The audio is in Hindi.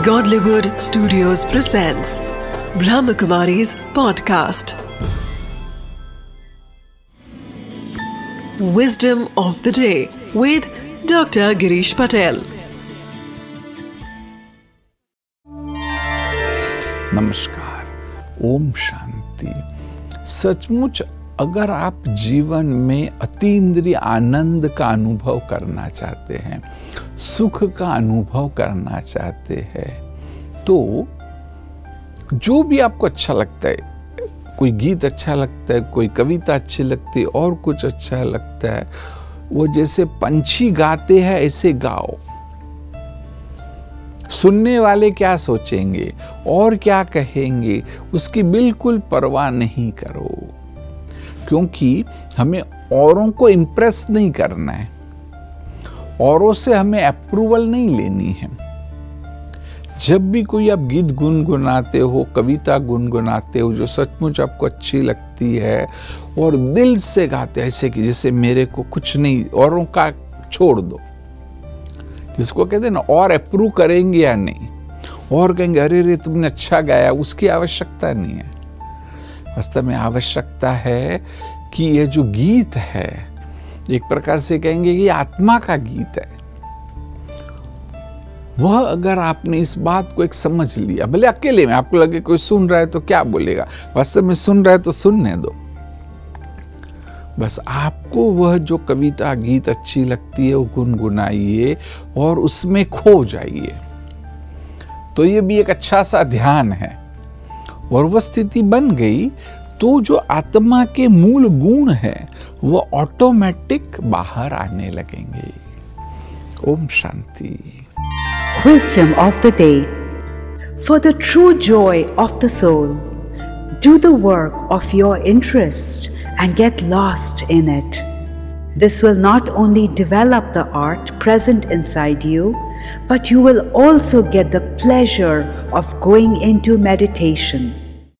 Godlywood Studios presents Brahmakumari's podcast. Wisdom of the day with Dr. Girish Patel. नमस्कार ओम शांति सचमुच अगर आप जीवन में अतीन्द्रिय आनंद का अनुभव करना चाहते हैं, सुख का अनुभव करना चाहते हैं तो जो भी आपको अच्छा लगता है, कोई गीत अच्छा लगता है, कोई कविता अच्छी लगती है, और कुछ अच्छा लगता है, वो जैसे पंछी गाते हैं, ऐसे गाओ। सुनने वाले क्या सोचेंगे, और क्या कहेंगे, उसकी बिल्कुल परवाह नहीं करो। क्योंकि हमें औरों को इंप्रेस नहीं करना है। औरों से हमें अप्रूवल नहीं लेनी है। जब भी कोई आप गीत गुनगुनाते हो, कविता गुनगुनाते हो, जो सचमुच आपको अच्छी लगती है, और दिल से गाते ऐसे कि जैसे मेरे को कुछ नहीं, औरों का छोड़ दो। जिसको कहते हैं ना, और अप्रूव करेंगे या नहीं? और कहेंगे, अरे रे, तुमने अच्छा गाया, उसकी आवश्यकता नहीं है। वास्तव में आवश्यकता है कि यह जो गीत है, एक प्रकार से कहेंगे कि आत्मा का गीत है। वह अगर आपने इस बात को एक समझ लिया, भले अकेले में आपको लगे कोई सुन रहा है तो क्या बोलेगा? वास्तव में सुन रहा है तो सुनने दो। बस आपको वह जो कविता, गीत अच्छी लगती है, वो गुनगुनाइए और उसमें खो जाइए। तो ये भी एक अच्छा सा ध्यान है। स्थिति बन गई तो जो आत्मा के मूल गुण है, वो ऑटोमेटिक बाहर आने लगेंगे। Om Shanti. Question of the day for the true joy of the soul do the work of your interest and get lost in it This will not only develop the art present inside you, but you will also get the pleasure of going into meditation